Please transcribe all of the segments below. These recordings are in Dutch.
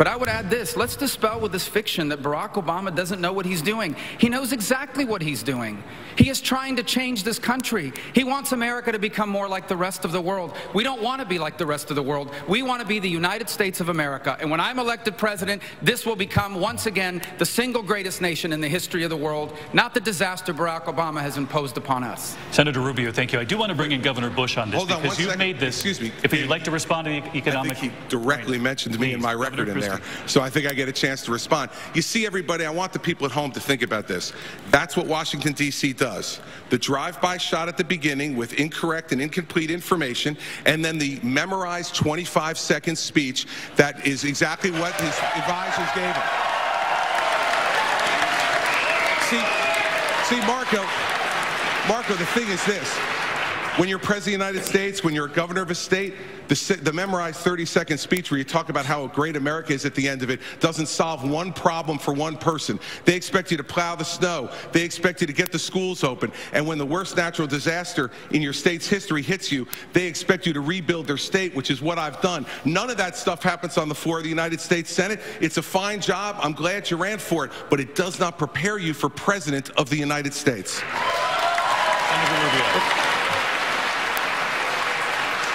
But I would add this let's dispel with this fiction that Barack Obama doesn't know what he's doing. He knows exactly what he's doing. He is trying to change this country. He wants America to become more like the rest of the world. We don't want to be like the rest of the world. We want to be the United States of America. And when I'm elected president, this will become once again the single greatest nation in the history of the world, not the disaster Barack Obama has imposed upon us. Senator Rubio, thank you. I do want to bring in Governor Bush on this Hold on because one you've second. made this. Excuse me. If you'd like to respond to the I economic. think he directly Right. mentioned me and Please, my Governor record in there. Christie. So I think I get a chance to respond. You see, everybody, I want the people at home to think about this. That's what Washington, D.C. does. The drive by shot at the beginning with incorrect and incomplete information, and then the memorized 25 second speech that is exactly what his advisors gave him. See, see, Marco, Marco, the thing is this. When you're president of the United States, when you're a governor of a state, the, the memorized 30 second speech where you talk about how great America is at the end of it doesn't solve one problem for one person. They expect you to plow the snow. They expect you to get the schools open. And when the worst natural disaster in your state's history hits you, they expect you to rebuild their state, which is what I've done. None of that stuff happens on the floor of the United States Senate. It's a fine job. I'm glad you ran for it, but it does not prepare you for president of the United States.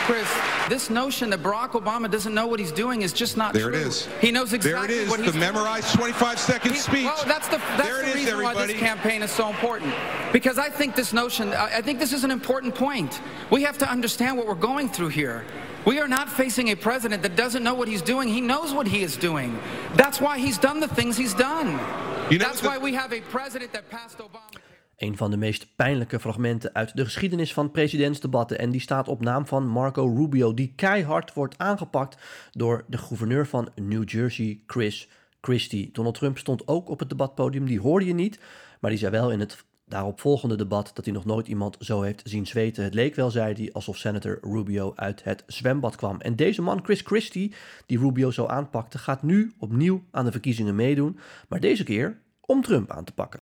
Chris, this notion that Barack Obama doesn't know what he's doing is just not There true. it is. He knows exactly There it is, what he's the memorized 25 second speech. Well, that's the that's There the is, reason why this campaign is so important. Because I think this notion, I I think this is an important point. We have to understand what we're going through here. We are not facing a president that doesn't know what he's doing. He knows what he is doing. That's why he's done the things he's done. You know That's the- why we have a president that passed Obama. Een van de meest pijnlijke fragmenten uit de geschiedenis van presidentsdebatten. En die staat op naam van Marco Rubio, die keihard wordt aangepakt door de gouverneur van New Jersey, Chris Christie. Donald Trump stond ook op het debatpodium, die hoorde je niet. Maar die zei wel in het daaropvolgende debat dat hij nog nooit iemand zo heeft zien zweten. Het leek wel, zei hij, alsof senator Rubio uit het zwembad kwam. En deze man, Chris Christie, die Rubio zo aanpakte, gaat nu opnieuw aan de verkiezingen meedoen. Maar deze keer om Trump aan te pakken.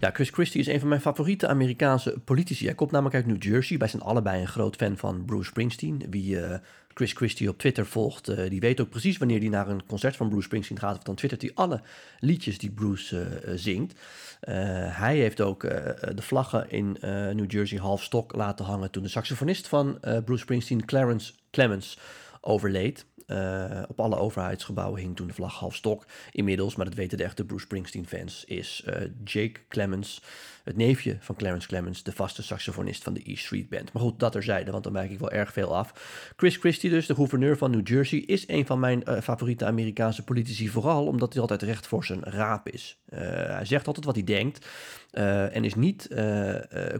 Ja, Chris Christie is een van mijn favoriete Amerikaanse politici. Hij komt namelijk uit New Jersey. Wij zijn allebei een groot fan van Bruce Springsteen. Wie eh, Chris Christie op Twitter volgt, eh, die weet ook precies wanneer hij naar een concert van Bruce Springsteen gaat. Want dan twittert hij alle liedjes die Bruce eh, zingt. Hij heeft ook de vlaggen in New Jersey half stok laten hangen toen de saxofonist van Bruce Springsteen, Clarence Clemens, overleed. Eh, op alle overheidsgebouwen hing toen de vlag half stok. Inmiddels, maar dat weten de echte Bruce Springsteen-fans, is eh, Jake Clemens, het neefje van Clarence Clemens, de vaste saxofonist van de E Street Band. Maar goed, dat terzijde, want dan wijk ik wel erg veel af. Chris Christie dus, de gouverneur van New Jersey, is een van mijn eh, favoriete Amerikaanse politici, vooral omdat hij altijd recht voor zijn raap is. Eh, hij zegt altijd wat hij denkt eh, en is niet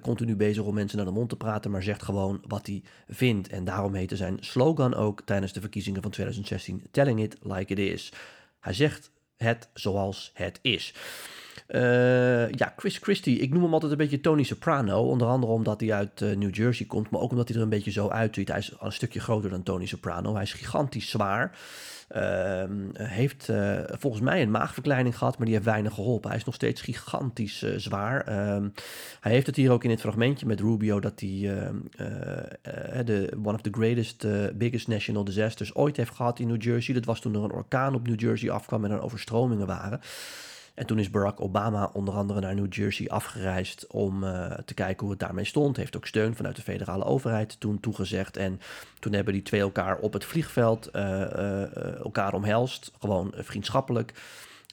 continu bezig om mensen naar de mond te praten, maar zegt gewoon wat hij vindt. En daarom heette zijn slogan ook tijdens de verkiezingen van 2016, Telling It Like It Is. Hij zegt het zoals het is. Eh, ja, Chris Christie, ik noem hem altijd een beetje Tony Soprano. Onder andere omdat hij uit eh, New Jersey komt, maar ook omdat hij er een beetje zo uitziet. Hij is een stukje groter dan Tony Soprano. Hij is gigantisch zwaar. Ehm, heeft eh, volgens mij een maagverkleining gehad, maar die heeft weinig geholpen. Hij is nog steeds gigantisch zwaar. Ehm, hij heeft het hier ook in het fragmentje met Rubio dat hij ehm, eh, eh, de one of the greatest, biggest national disasters ooit heeft gehad in New Jersey. Dat was toen er een orkaan op New Jersey afkwam en er overstromingen waren. En toen is Barack Obama onder andere naar New Jersey afgereisd om eh, te kijken hoe het daarmee stond. Heeft ook steun vanuit de federale overheid toen toegezegd. En toen hebben die twee elkaar op het vliegveld eh, eh, elkaar omhelst. Gewoon vriendschappelijk.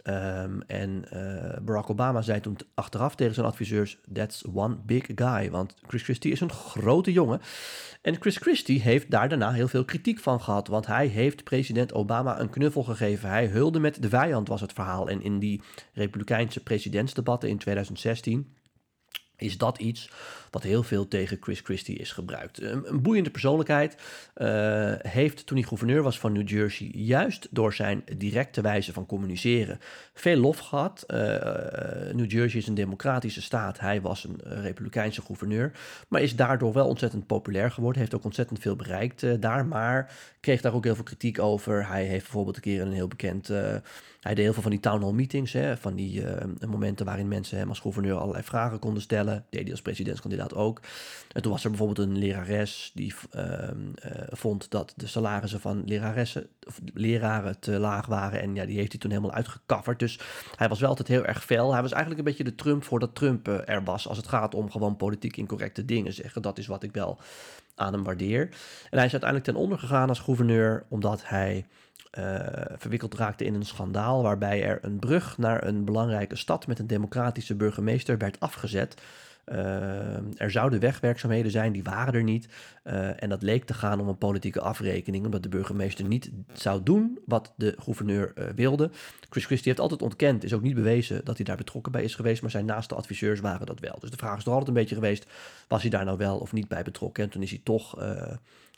Ehm, en eh, Barack Obama zei toen achteraf tegen zijn adviseurs: That's one big guy. Want Chris Christie is een grote jongen. En Chris Christie heeft daar daarna heel veel kritiek van gehad. Want hij heeft president Obama een knuffel gegeven. Hij hulde met de vijand, was het verhaal. En in die Republikeinse presidentsdebatten in 2016 is dat iets wat heel veel tegen Chris Christie is gebruikt. Een, boeiende persoonlijkheid eh, heeft toen hij gouverneur was van New Jersey, juist door zijn directe wijze van communiceren, veel lof gehad. Eh, New Jersey is een democratische staat, hij was een eh, republikeinse gouverneur, maar is daardoor wel ontzettend populair geworden, heeft ook ontzettend veel bereikt eh, daar, maar kreeg daar ook heel veel kritiek over. Hij heeft bijvoorbeeld een keer een heel bekend... eh, hij deed heel veel van die town hall meetings, hè, van die eh, momenten waarin mensen hem als gouverneur allerlei vragen konden stellen. Deed hij als presidentskandidaat ook. En toen was er bijvoorbeeld een lerares die ehm, eh, vond dat de salarissen van leraressen, of leraren te laag waren. En ja, die heeft hij toen helemaal uitgecoverd. Dus hij was wel altijd heel erg fel. Hij was eigenlijk een beetje de Trump voordat Trump eh, er was. Als het gaat om gewoon politiek incorrecte dingen zeggen. Dat is wat ik wel aan hem waardeer. En hij is uiteindelijk ten onder gegaan als gouverneur, omdat hij verwikkeld raakte in een schandaal waarbij er een brug naar een belangrijke stad met een democratische burgemeester werd afgezet. Uh, er zouden wegwerkzaamheden zijn, die waren er niet. Uh, en dat leek te gaan om een politieke afrekening, omdat de burgemeester niet zou doen wat de gouverneur wilde. Chris Christie heeft altijd ontkend, is ook niet bewezen dat hij daar betrokken bij is geweest, maar zijn naaste adviseurs waren dat wel. Dus de vraag is er altijd een beetje geweest, was hij daar nou wel of niet bij betrokken? En toen is hij toch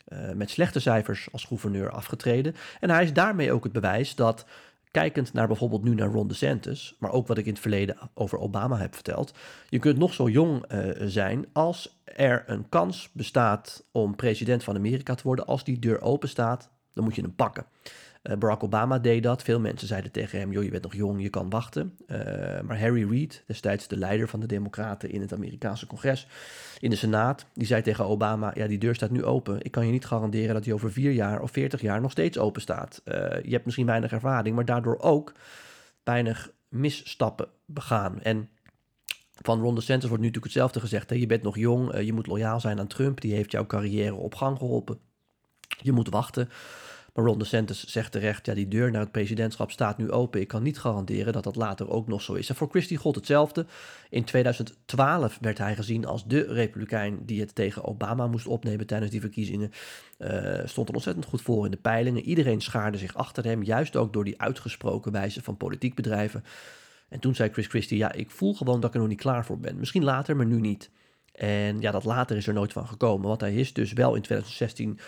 uh, met slechte cijfers als gouverneur afgetreden. En hij is daarmee ook het bewijs dat, kijkend naar bijvoorbeeld nu naar Ron DeSantis, maar ook wat ik in het verleden over Obama heb verteld, je kunt nog zo jong uh, zijn als er een kans bestaat om president van Amerika te worden. Als die deur open staat, dan moet je hem pakken. Uh, Barack Obama deed dat. Veel mensen zeiden tegen hem: joh, je bent nog jong, je kan wachten. Uh, maar Harry Reid, destijds de leider van de Democraten in het Amerikaanse congres, in de Senaat, die zei tegen Obama: ja, die deur staat nu open. Ik kan je niet garanderen dat die over vier jaar of veertig jaar nog steeds open staat. Uh, je hebt misschien weinig ervaring, maar daardoor ook weinig misstappen begaan. En van Ron DeSantis wordt nu natuurlijk hetzelfde gezegd. Hè? Je bent nog jong, je moet loyaal zijn aan Trump. Die heeft jouw carrière op gang geholpen. Je moet wachten. Maar Ron DeSantis zegt terecht, ja, die deur naar het presidentschap staat nu open. Ik kan niet garanderen dat dat later ook nog zo is. En voor Christie gold hetzelfde. In 2012 werd hij gezien als de republikein die het tegen Obama moest opnemen tijdens die verkiezingen. Uh, stond er ontzettend goed voor in de peilingen. Iedereen schaarde zich achter hem, juist ook door die uitgesproken wijze van politiek bedrijven. En toen zei Chris Christie, ja, ik voel gewoon dat ik er nog niet klaar voor ben. Misschien later, maar nu niet. En ja, dat later is er nooit van gekomen, want hij is dus wel in 2016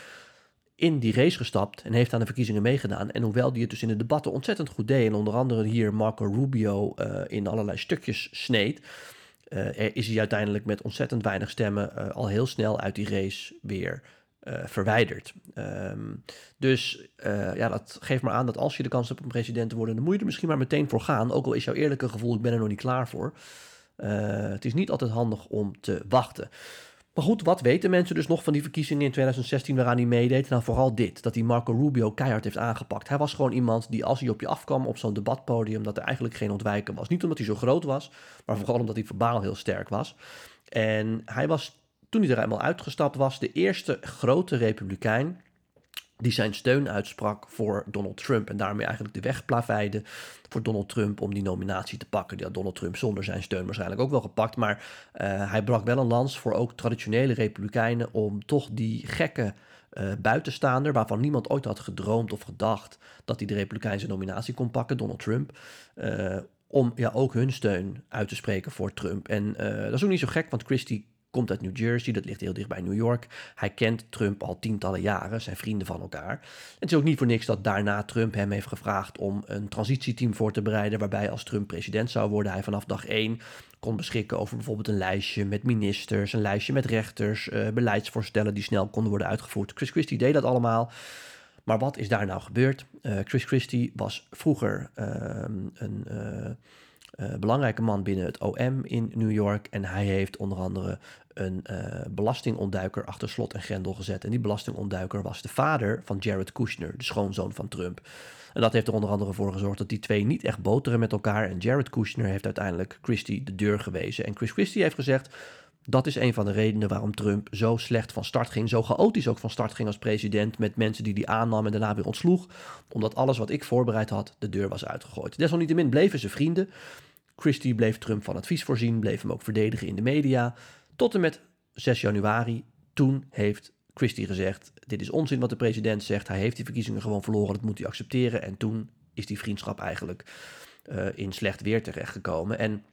in die race gestapt en heeft aan de verkiezingen meegedaan. En hoewel die het dus in de debatten ontzettend goed deed, en onder andere hier Marco Rubio uh, in allerlei stukjes sneed, uh, is hij uiteindelijk met ontzettend weinig stemmen uh, al heel snel uit die race weer verwijderd. Um, dus ja, dat geeft maar aan dat als je de kans hebt om president te worden, dan moet je er misschien maar meteen voor gaan. Ook al is jouw eerlijke gevoel, ik ben er nog niet klaar voor. het is niet altijd handig om te wachten. Maar goed, wat weten mensen dus nog van die verkiezingen in 2016 waaraan hij meedeed? Nou, vooral dit, dat hij Marco Rubio keihard heeft aangepakt. Hij was gewoon iemand die als hij op je afkwam op zo'n debatpodium, dat er eigenlijk geen ontwijken was. Niet omdat hij zo groot was, maar vooral omdat hij verbaal heel sterk was. En hij was, toen hij er eenmaal uitgestapt was, de eerste grote republikein die zijn steun uitsprak voor Donald Trump en daarmee eigenlijk de weg plaveide voor Donald Trump om die nominatie te pakken. Die had Donald Trump zonder zijn steun waarschijnlijk ook wel gepakt, maar uh, hij brak wel een lans voor ook traditionele republikeinen om toch die gekke uh, buitenstaander, waarvan niemand ooit had gedroomd of gedacht dat hij de republikeinse nominatie kon pakken, Donald Trump, uh, om ja, ook hun steun uit te spreken voor Trump. En dat is ook niet zo gek, want Christie komt uit New Jersey, dat ligt heel dicht bij New York. Hij kent Trump al tientallen jaren, zijn vrienden van elkaar. Het is ook niet voor niks dat daarna Trump hem heeft gevraagd om een transitieteam voor te bereiden, waarbij als Trump president zou worden, hij vanaf dag één kon beschikken over bijvoorbeeld een lijstje met ministers, een lijstje met rechters, uh, beleidsvoorstellen die snel konden worden uitgevoerd. Chris Christie deed dat allemaal. Maar wat is daar nou gebeurd? Uh, Chris Christie was vroeger uh, een uh, belangrijke man binnen het OM in New York. En hij heeft onder andere een uh, belastingontduiker achter slot en grendel gezet. En die belastingontduiker was de vader van Jared Kushner, de schoonzoon van Trump. En dat heeft er onder andere voor gezorgd dat die twee niet echt boteren met elkaar. En Jared Kushner heeft uiteindelijk Christie de deur gewezen. En Chris Christie heeft gezegd: dat is een van de redenen waarom Trump zo slecht van start ging, zo chaotisch ook van start ging als president, met mensen die die aannam en daarna weer ontsloeg, omdat alles wat ik voorbereid had, de deur was uitgegooid. Desalniettemin bleven ze vrienden. Christie bleef Trump van advies voorzien, bleef hem ook verdedigen in de media, tot en met 6 januari. Toen heeft Christie gezegd, dit is onzin wat de president zegt, hij heeft die verkiezingen gewoon verloren, dat moet hij accepteren. En toen is die vriendschap eigenlijk uh, in slecht weer terechtgekomen. En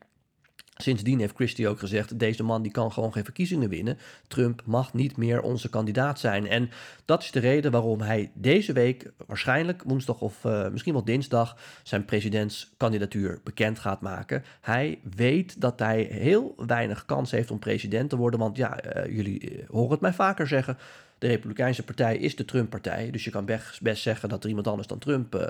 Sindsdien heeft Christie ook gezegd: deze man die kan gewoon geen verkiezingen winnen. Trump mag niet meer onze kandidaat zijn. En dat is de reden waarom hij deze week, waarschijnlijk woensdag of uh, misschien wel dinsdag, zijn presidentskandidatuur bekend gaat maken. Hij weet dat hij heel weinig kans heeft om president te worden. Want ja, uh, jullie horen het mij vaker zeggen. De Republikeinse Partij is de Trump-partij. Dus je kan best, zeggen dat er iemand anders dan Trump uh,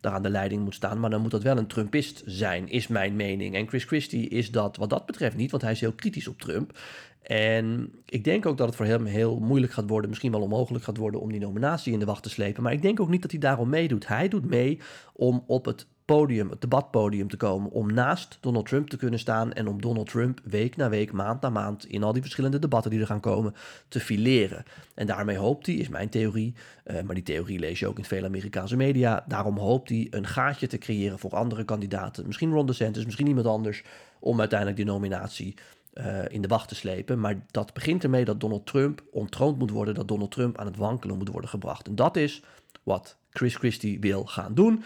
daar aan de leiding moet staan. Maar dan moet dat wel een Trumpist zijn, is mijn mening. En Chris Christie is dat wat dat betreft niet, want hij is heel kritisch op Trump. En ik denk ook dat het voor hem heel moeilijk gaat worden, misschien wel onmogelijk gaat worden om die nominatie in de wacht te slepen. Maar ik denk ook niet dat hij daarom meedoet. Hij doet mee om op het podium, het debatpodium te komen, om naast Donald Trump te kunnen staan en om Donald Trump week na week, maand na maand in al die verschillende debatten die er gaan komen, te fileren. En daarmee hoopt hij, is mijn theorie, uh, maar die theorie lees je ook in veel Amerikaanse media, daarom hoopt hij een gaatje te creëren voor andere kandidaten, misschien Ron DeSantis, misschien iemand anders, om uiteindelijk die nominatie uh, in de wacht te slepen. Maar dat begint ermee dat Donald Trump ontroond moet worden, dat Donald Trump aan het wankelen moet worden gebracht. En dat is wat Chris Christie wil gaan doen.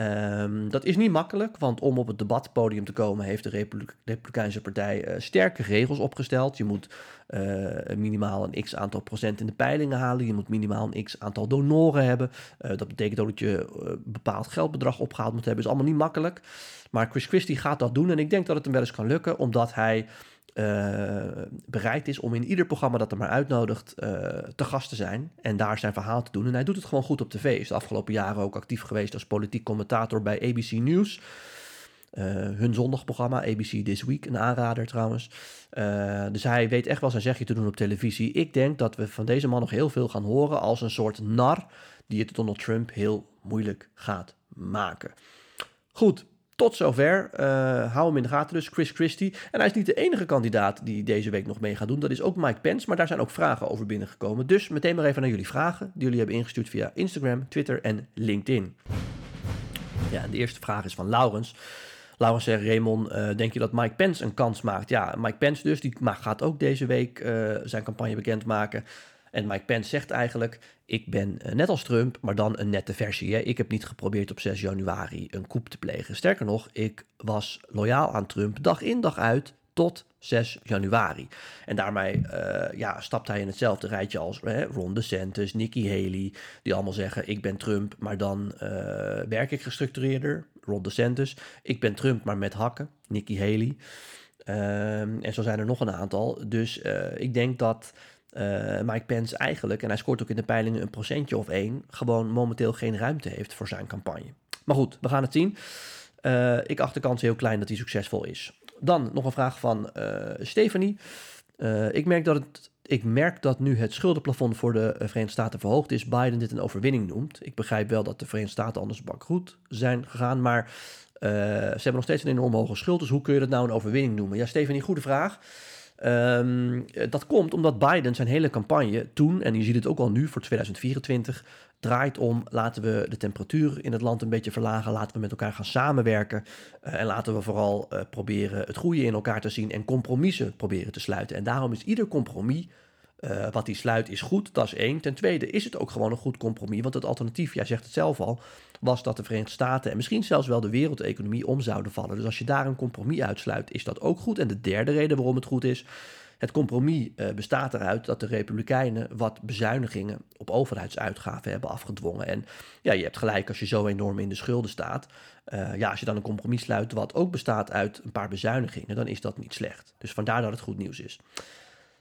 Um, dat is niet makkelijk, want om op het debatpodium te komen heeft de Republikeinse Partij uh, sterke regels opgesteld. Je moet uh, minimaal een x aantal procent in de peilingen halen. Je moet minimaal een x aantal donoren hebben. Uh, dat betekent ook dat je een bepaald geldbedrag opgehaald moet hebben. is allemaal niet makkelijk. Maar Chris Christie gaat dat doen en ik denk dat het hem wel eens kan lukken, omdat hij uh, bereid is om in ieder programma dat er maar uitnodigt uh, te gast te zijn en daar zijn verhaal te doen. En hij doet het gewoon goed op tv. Is de afgelopen jaren ook actief geweest als politiek commentator bij ABC News. Uh, hun zondagprogramma, ABC This Week, een aanrader trouwens. dus hij weet echt wel zijn zegje te doen op televisie. Ik denk dat we van deze man nog heel veel gaan horen als een soort nar die het Donald Trump heel moeilijk gaat maken. Goed, tot zover. Uh, hou hem in de gaten dus, Chris Christie. En hij is niet de enige kandidaat die deze week nog mee gaat doen. Dat is ook Mike Pence, maar daar zijn ook vragen over binnengekomen. Dus meteen maar even naar jullie vragen die jullie hebben ingestuurd via Instagram, Twitter en LinkedIn. Ja, de eerste vraag is van Laurens. Laurens zegt, Raymond, uh, denk je dat Mike Pence een kans maakt? Ja, Mike Pence dus, die gaat ook deze week uh, zijn campagne bekendmaken. En Mike Pence zegt eigenlijk: Ik ben eh, net als Trump, maar dan een nette versie. Hè? Ik heb niet geprobeerd op 6 januari een coup te plegen. Sterker nog, ik was loyaal aan Trump dag in dag uit tot 6 januari. En daarmee uh, ja, stapt hij in hetzelfde rijtje als hè, Ron DeSantis, Nikki Haley, die allemaal zeggen: Ik ben Trump, maar dan uh, werk ik gestructureerder. Ron DeSantis. Ik ben Trump, maar met hakken. Nikki Haley. Uh, en zo zijn er nog een aantal. Dus ik denk dat uh, Mike Pence eigenlijk, en hij scoort ook in de peilingen een procentje of één, gewoon momenteel geen ruimte heeft voor zijn campagne. Maar goed, we gaan het zien. Uh, ik acht de kans heel klein dat hij succesvol is. Dan nog een vraag van uh, Stephanie. ik, merk dat het, ik merk dat nu het schuldenplafond voor de Verenigde Staten verhoogd is, Biden dit een overwinning noemt. Ik begrijp wel dat de Verenigde Staten anders bankroet zijn gegaan, maar ze hebben nog steeds een enorm hoge schuld. Dus hoe kun je dat nou een overwinning noemen? Ja, Stephanie, goede vraag. Um, dat komt omdat Biden zijn hele campagne toen, en je ziet het ook al nu voor 2024, draait om laten we de temperatuur in het land een beetje verlagen, laten we met elkaar gaan samenwerken uh, en laten we vooral uh, proberen het goede in elkaar te zien en compromissen proberen te sluiten. En daarom is ieder compromis uh, wat hij sluit is goed, dat is één. Ten tweede is het ook gewoon een goed compromis, want het alternatief, jij zegt het zelf al, was dat de Verenigde Staten en misschien zelfs wel de wereldeconomie om zouden vallen. Dus als je daar een compromis uitsluit, is dat ook goed. En de derde reden waarom het goed is, het compromis uh, bestaat eruit dat de Republikeinen wat bezuinigingen op overheidsuitgaven hebben afgedwongen. En ja, je hebt gelijk als je zo enorm in de schulden staat. Uh, ja, als je dan een compromis sluit wat ook bestaat uit een paar bezuinigingen, dan is dat niet slecht. Dus vandaar dat het goed nieuws is.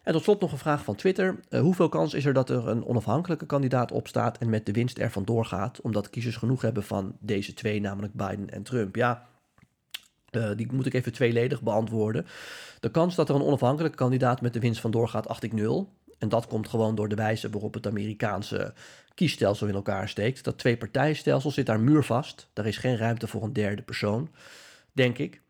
En tot slot nog een vraag van Twitter. Uh, hoeveel kans is er dat er een onafhankelijke kandidaat opstaat en met de winst ervan doorgaat, omdat kiezers genoeg hebben van deze twee, namelijk Biden en Trump? Ja, uh, die moet ik even tweeledig beantwoorden. De kans dat er een onafhankelijke kandidaat met de winst van doorgaat, acht ik nul. En dat komt gewoon door de wijze waarop het Amerikaanse kiesstelsel in elkaar steekt. Dat twee partijenstelsel zit daar muurvast. Daar is geen ruimte voor een derde persoon, denk ik.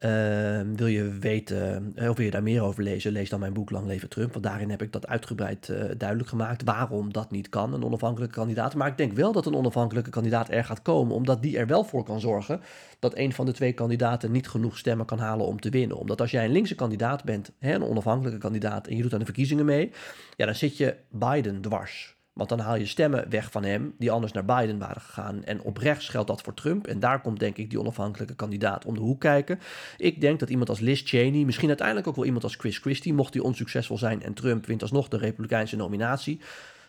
Uh, wil je weten, uh, of wil je daar meer over lezen, lees dan mijn boek Lang Leven Trump. Want daarin heb ik dat uitgebreid uh, duidelijk gemaakt waarom dat niet kan, een onafhankelijke kandidaat. Maar ik denk wel dat een onafhankelijke kandidaat er gaat komen, omdat die er wel voor kan zorgen dat een van de twee kandidaten niet genoeg stemmen kan halen om te winnen. Omdat als jij een linkse kandidaat bent, hè, een onafhankelijke kandidaat, en je doet aan de verkiezingen mee, ja, dan zit je Biden dwars. Want dan haal je stemmen weg van hem die anders naar Biden waren gegaan. En op rechts geldt dat voor Trump. En daar komt denk ik die onafhankelijke kandidaat om de hoek kijken. Ik denk dat iemand als Liz Cheney, misschien uiteindelijk ook wel iemand als Chris Christie, mocht hij onsuccesvol zijn en Trump wint alsnog de Republikeinse nominatie,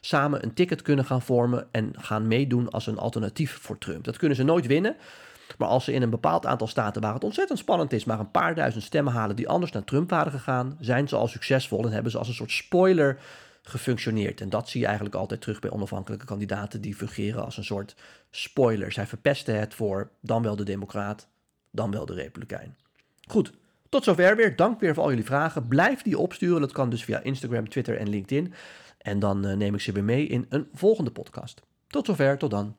samen een ticket kunnen gaan vormen en gaan meedoen als een alternatief voor Trump. Dat kunnen ze nooit winnen. Maar als ze in een bepaald aantal staten waar het ontzettend spannend is, maar een paar duizend stemmen halen die anders naar Trump waren gegaan, zijn ze al succesvol en hebben ze als een soort spoiler gefunctioneerd. En dat zie je eigenlijk altijd terug bij onafhankelijke kandidaten die fungeren als een soort spoiler. Zij verpesten het voor dan wel de Democraat, dan wel de Republikein. Goed, tot zover weer. Dank weer voor al jullie vragen. Blijf die opsturen. Dat kan dus via Instagram, Twitter en LinkedIn. En dan eh, neem ik ze weer mee in een volgende podcast. Tot zover, tot dan.